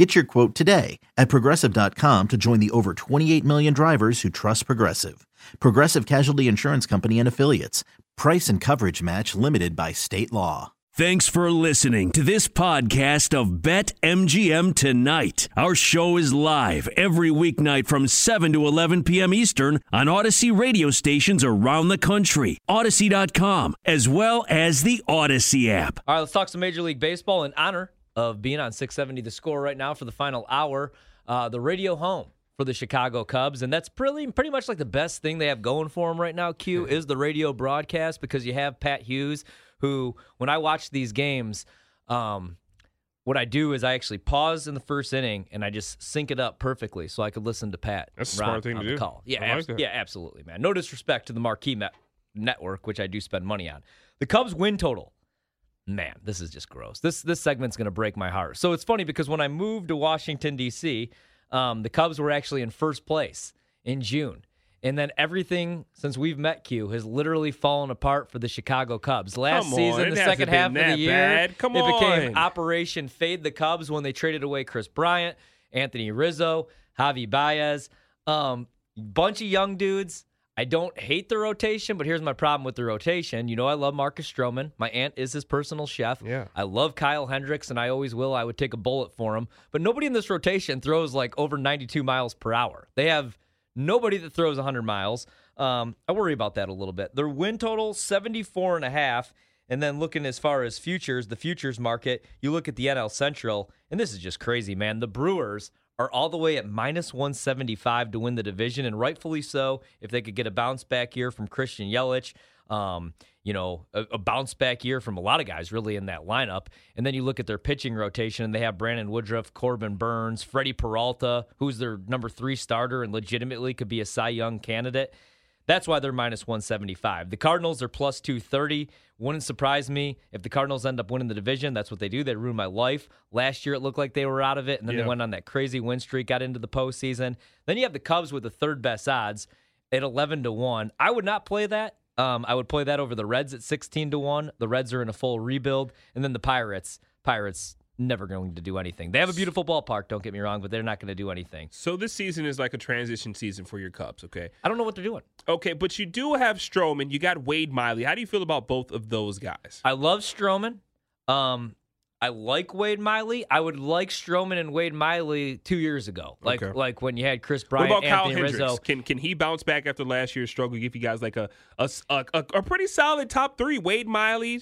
Get your quote today at progressive.com to join the over 28 million drivers who trust Progressive. Progressive Casualty Insurance Company and Affiliates. Price and coverage match limited by state law. Thanks for listening to this podcast of Bet MGM Tonight. Our show is live every weeknight from 7 to 11 p.m. Eastern on Audacy radio stations around the country, Audacy.com, as well as the Audacy app. All right, let's talk some Major League Baseball in honor of being on 670 the score right now for the final hour. Uh, the radio home for the Chicago Cubs, and that's pretty pretty much like the best thing they have going for them right now. Q is the radio broadcast because you have Pat Hughes, who when I watch these games, um, what I do is I actually pause in the first inning and I just sync it up perfectly so I could listen to Pat. That's a smart thing to do. Call. Yeah, like that. yeah, absolutely, man. No disrespect to the Marquee Met- Network, which I do spend money on. The Cubs win total man, this is just gross. This this segment's gonna break my heart. So it's funny because when I moved to Washington D.C., um, the Cubs were actually in first place in June, and then everything since we've met Q has literally fallen apart for the Chicago Cubs. Last on, season, the second half of the year, bad. Come it became. Operation Fade the Cubs when they traded away Kris Bryant, Anthony Rizzo, Javi Baez, um, bunch of young dudes. I don't hate the rotation, but here's my problem with the rotation. You know, I love Marcus Stroman. My aunt is his personal chef. Yeah. I love Kyle Hendricks, and I always will. I would take a bullet for him. But nobody in this rotation throws like over 92 miles per hour. They have nobody that throws 100 miles. Um, I worry about that a little bit. Their win total 74 and a half. And then looking as far as futures, the futures market, you look at the NL Central, and this is just crazy, man. The Brewers are all the way at minus 175 to win the division, and rightfully so. If they could get a bounce back year from Christian Yelich, um, you know, a, a bounce back year from a lot of guys really in that lineup. And then you look at their pitching rotation, and they have Brandon Woodruff, Corbin Burnes, Freddie Peralta, who's their number three starter and legitimately could be a Cy Young candidate. That's why they're minus 175. The Cardinals are plus 230. Wouldn't surprise me if the Cardinals end up winning the division. That's what they do. They ruin my life. Last year, it looked like they were out of it, and then Yeah. they went on that crazy win streak, got into the postseason. Then you have the Cubs with the third best odds at 11 to 1. I would not play that. Um, I would play that over the Reds at 16 to 1. The Reds are in a full rebuild. And then the Pirates. Pirates never going to do anything. They have a beautiful ballpark, don't get me wrong, but they're not going to do anything. So this season is like a transition season for your Cubs, okay? I don't know what they're doing. Okay, but you do have Stroman. You got Wade Miley. How do you feel about both of those guys? I love Stroman. Um, I like Wade Miley. I would like Stroman and Wade Miley two years ago, like Okay. like when you had Kris Bryant. What about Kyle Anthony Hendricks? Rizzo. Can can he bounce back after last year's struggle? Give you guys like a a a pretty solid top three. Wade Miley,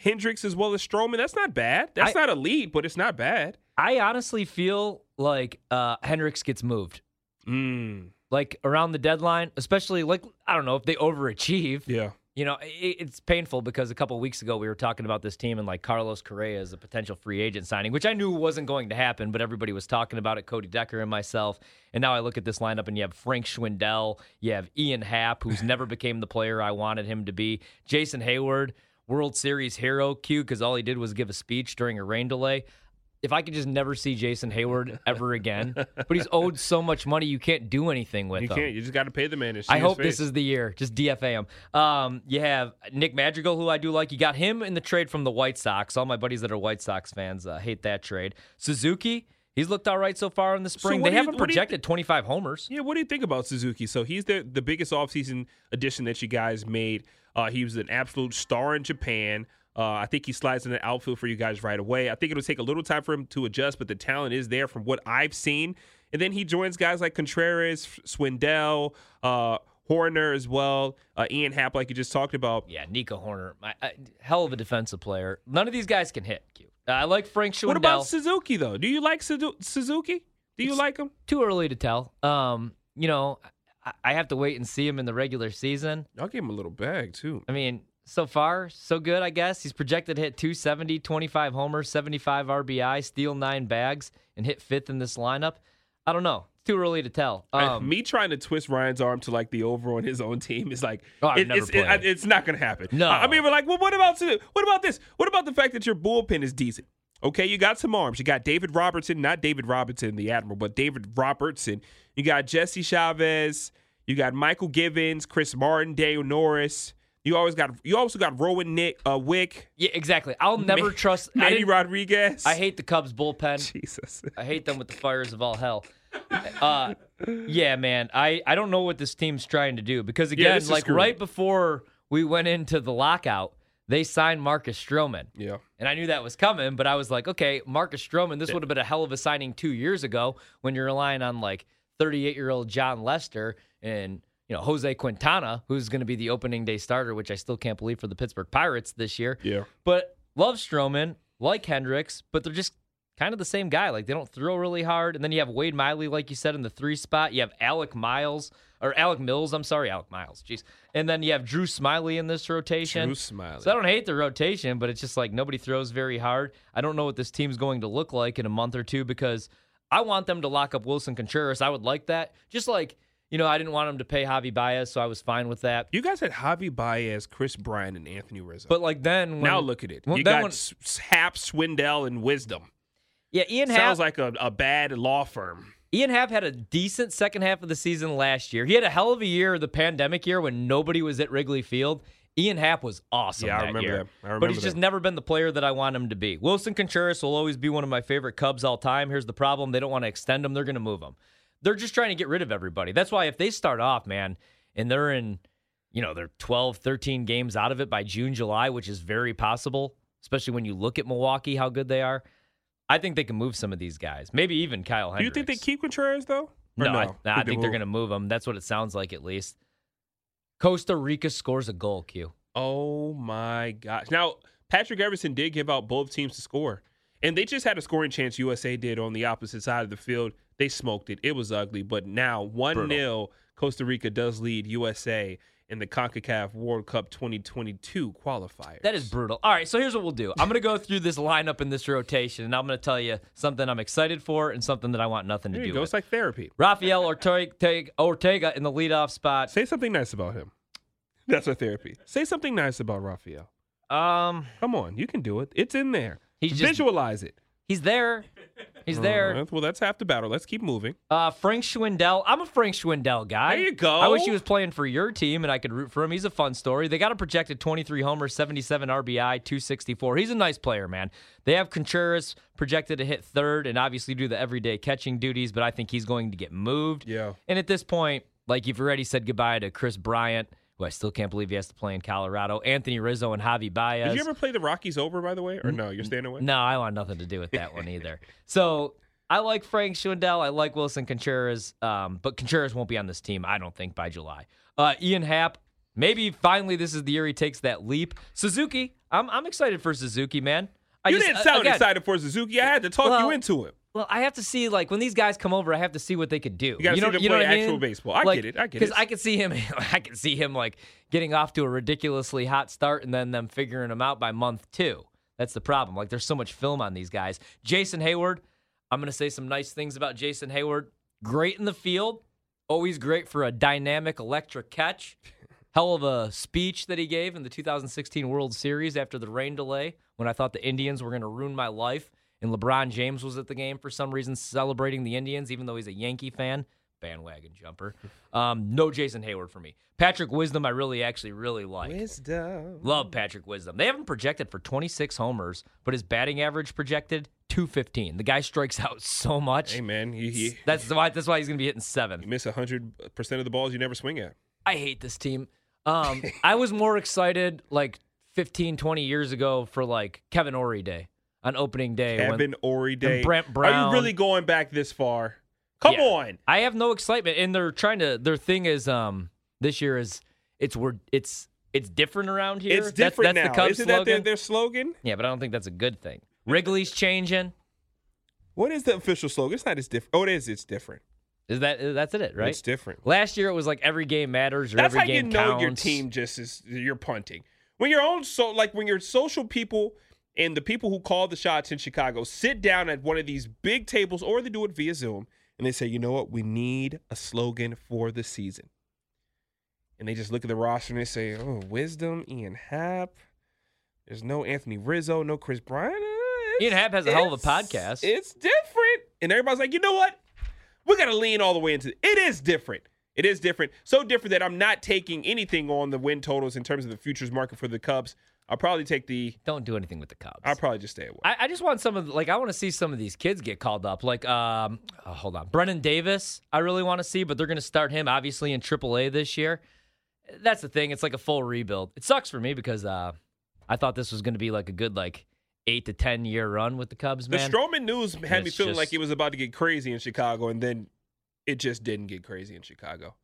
Hendricks as well as Stroman. That's not bad. That's I- not elite, but it's not bad. I honestly feel like uh, Hendricks gets moved, Mm, like around the deadline, especially like I don't know if they overachieve. yeah. You know, it, it's painful because a couple weeks ago we were talking about this team and like Carlos Correa as a potential free agent signing, which I knew wasn't going to happen, but everybody was talking about it, Cody Decker and myself. And now I look at this lineup and you have Frank Schwindel, you have Ian Happ, who's never became the player I wanted him to be, Jason Heyward, World Series hero Q, because all he did was give a speech during a rain delay. If I could just never see Jason Heyward ever again, but he's owed so much money, you can't do anything with You him. You can't. You just got to pay the man. I hope face. this is the year. Just DFA him. Um, you have Nick Madrigal, who I do like. You got him in the trade from the White Sox. All my buddies that are White Sox fans uh, hate that trade. Suzuki, he's looked all right so far in the spring. what they you- haven't what do you projected 25 homers. Yeah, what do you think about Suzuki? So he's the the biggest offseason addition that you guys made. Uh, he was an absolute star in Japan. Uh, I think he slides in the outfield for you guys right away. I think it'll take a little time for him to adjust, but the talent is there from what I've seen. And then he joins guys like Contreras, Schwindel, uh, Hoerner as well, uh, Ian Happ, like you just talked about. Yeah, Nico Hoerner, I, hell of a defensive player. None of these guys can hit. Q. Uh, I like Frank Schwindel. What about Suzuki though? Do you like Suzu- Suzuki? Do you like him? Too early to tell. Um, you know, I, have to wait and see him in the regular season. I'll give him a little bag too. I mean, so far, so good, I guess. He's projected to hit 270, 25 homers, 75 RBI, steal nine bags, and hit fifth in this lineup. I don't know. Too early to tell. Um, me trying to twist Ryan's arm to like the over on his own team is like Oh, it- it's, it- it. it's not going to happen. No. I, I mean, we're like, well, what about what about this? What about the fact that your bullpen is decent? Okay, you got some arms. You got David Robertson, not David Robinson, the Admiral, but David Robertson. You got Jesse Chavez. You got Mychal Givens, Chris Martin, Dale Norris. You always got. You also got Rowan Nick, uh, Wick, yeah, exactly. I'll never trust. Manny Rodriguez. I hate the Cubs bullpen. Jesus. I hate them with the fires of all hell. Uh, yeah, man. I, I don't know what this team's trying to do because again, is like right before we went into the lockout, they signed Marcus Stroman. Yeah. And I knew that was coming, but I was like, okay, Marcus Stroman, this would have been a hell of a signing two years ago when you're relying on like 38 year old Jon Lester and you know Jose Quintana, who's going to be the opening day starter, which I still can't believe for the Pittsburgh Pirates this year. Yeah. But love Stroman, like Hendricks, but they're just kind of the same guy. Like they don't throw really hard. And then you have Wade Miley, like you said, in the three spot. You have Alec Miles or Alec Mills. I'm sorry, Alec Miles. Jeez. And then you have Drew Smyly in this rotation. Drew Smyly. So I don't hate the rotation, but it's just like nobody throws very hard. I don't know what this team's going to look like in a month or two because I want them to lock up Willson Contreras. I would like that. Just like, you know, I didn't want them to pay Javi Baez, so I was fine with that. You guys had Javi Baez, Kris Bryant, and Anthony Rizzo. But like then when, now look at it. well, you got when- Happ, Schwindel, and Wisdom. yeah, Ian Sounds Happ, like a, a bad law firm. Ian Happ had a decent second half of the season last year. He had a hell of a year, the pandemic year when nobody was at Wrigley Field. Ian Happ was awesome Yeah, I remember year. that. I but remember he's just never been the player that I want him to be. Willson Contreras will always be one of my favorite Cubs all time. Here's the problem: they don't want to extend him; they're going to move him. They're just trying to get rid of everybody. That's why if they start off, man, and they're in, you know, they're 12, 13 games out of it by June, July, which is very possible, especially when you look at Milwaukee, how good they are. I think they can move some of these guys. Maybe even Kyle Hendricks. Do you think they keep Contreras though? Or No, I, I think they're going to move him. That's what it sounds like, at least. Costa Rica scores a goal, Q. Oh my gosh! Now Patrick Everson did give out both teams to score, and they just had a scoring chance. USA did on the opposite side of the field. They smoked it. It was ugly, but now one 0 Costa Rica does lead USA in the Concacaf World Cup 2022 qualifiers. That is brutal. All right, so here's what we'll do. I'm going to go through this lineup in this rotation, and I'm going to tell you something I'm excited for and something that I want nothing to there you do go. with. It's like therapy. Rafael Ortega, Ortega in the leadoff spot. Say something nice about him. That's our therapy. Say something nice about Rafael. Um, Come on, you can do it. It's in there. He's just- Visualize it. He's there. He's there. Uh, well, that's half the battle. Let's keep moving. Uh, Frank Schwindel. I'm a Frank Schwindel guy. There you go. I wish he was playing for your team and I could root for him. He's a fun story. They got a projected 23 homers, 77 RBI, 264. He's a nice player, man. They have Contreras projected to hit third and obviously do the everyday catching duties, but I think he's going to get moved. Yeah. And at this point, like you've already said goodbye to Kris Bryant, who I still can't believe he has to play in Colorado, Anthony Rizzo and Javi Baez. Did you ever play the Rockies over, by the way, or no? You're staying away. No, I want nothing to do with that one either. So I like Frank Schwindel. I like Willson Contreras, um, but Contreras won't be on this team, I don't think, by July. Uh, Ian Happ, maybe finally this is the year he takes that leap. Suzuki, I'm, I'm excited for Suzuki, man. I You just- didn't uh, sound again, excited for Suzuki. I had to talk Well, you into it. Well, I have to see like when these guys come over, I have to see what they could do. You gotta know, you know play what I mean? actual baseball. I Like, get it. I get it. Because. I could see him. I could see him like getting off to a ridiculously hot start and then them figuring him out by month two. That's the problem. Like there's so much film on these guys. Jason Heyward. I'm gonna say some nice things about Jason Heyward. Great in the field. Always great for a dynamic electric catch. Hell of a speech that he gave in the 2016 World Series after the rain delay when I thought the Indians were going to ruin my life. And LeBron James was at the game for some reason celebrating the Indians, even though he's a Yankee fan. Bandwagon jumper. Um, no Jason Heyward for me. Patrick Wisdom, I really actually really like. Wisdom. Love Patrick Wisdom. They have him projected for 26 homers, but his batting average projected 215. The guy strikes out so much. Hey man, you, you, That's why. That's why he's gonna be hitting seven. you miss hundred percent of the balls you never swing at. I hate this team. Um, I was more excited like 15, 20 years ago for like Kevin Orie Day on opening day. Kevin Orie Day. Brent Are you really going back this far? Come Yeah. on. I have no excitement, and they're trying to. Their thing is um this year is it's we're it's it's different around here. It's different that's, now. the Cubs Isn't that their, slogan. their slogan? yeah, but I don't think that's a good thing. Wrigley's changing. What is the official slogan? It's not as different. Oh, it is. It's different. Is that that's it? Right. It's different. Last year it was like every game matters or That's every how you game know your counts. team just is you're punting. When your own so like when your social people and the people who call the shots in Chicago sit down at one of these big tables or they do it via Zoom and they say, you know what, we need a slogan for the season. And they just look at the roster and they say, oh, Wisdom, Ian Happ. There's no Anthony Rizzo, no Kris Bryant. Ian Happ has a hell of a podcast. It's different. And everybody's like, you know what? We got to lean all the way into it. it. is different. It is different. So different that I'm not taking anything on the win totals in terms of the futures market for the Cubs. I'll probably take the. Don't do anything with the Cubs. I'll probably just stay away. I, I just want some of the, like I want to see some of these kids get called up. Like um, oh, hold on, Brennen Davis. I really want to see, but they're going to start him obviously in AAA this year. That's the thing. It's like a full rebuild. It sucks for me because uh, I thought this was going to be like a good like eight to ten year run with the Cubs. the Man, Stroman news had me feeling just- like it was about to get crazy in Chicago, and then it just didn't get crazy in Chicago.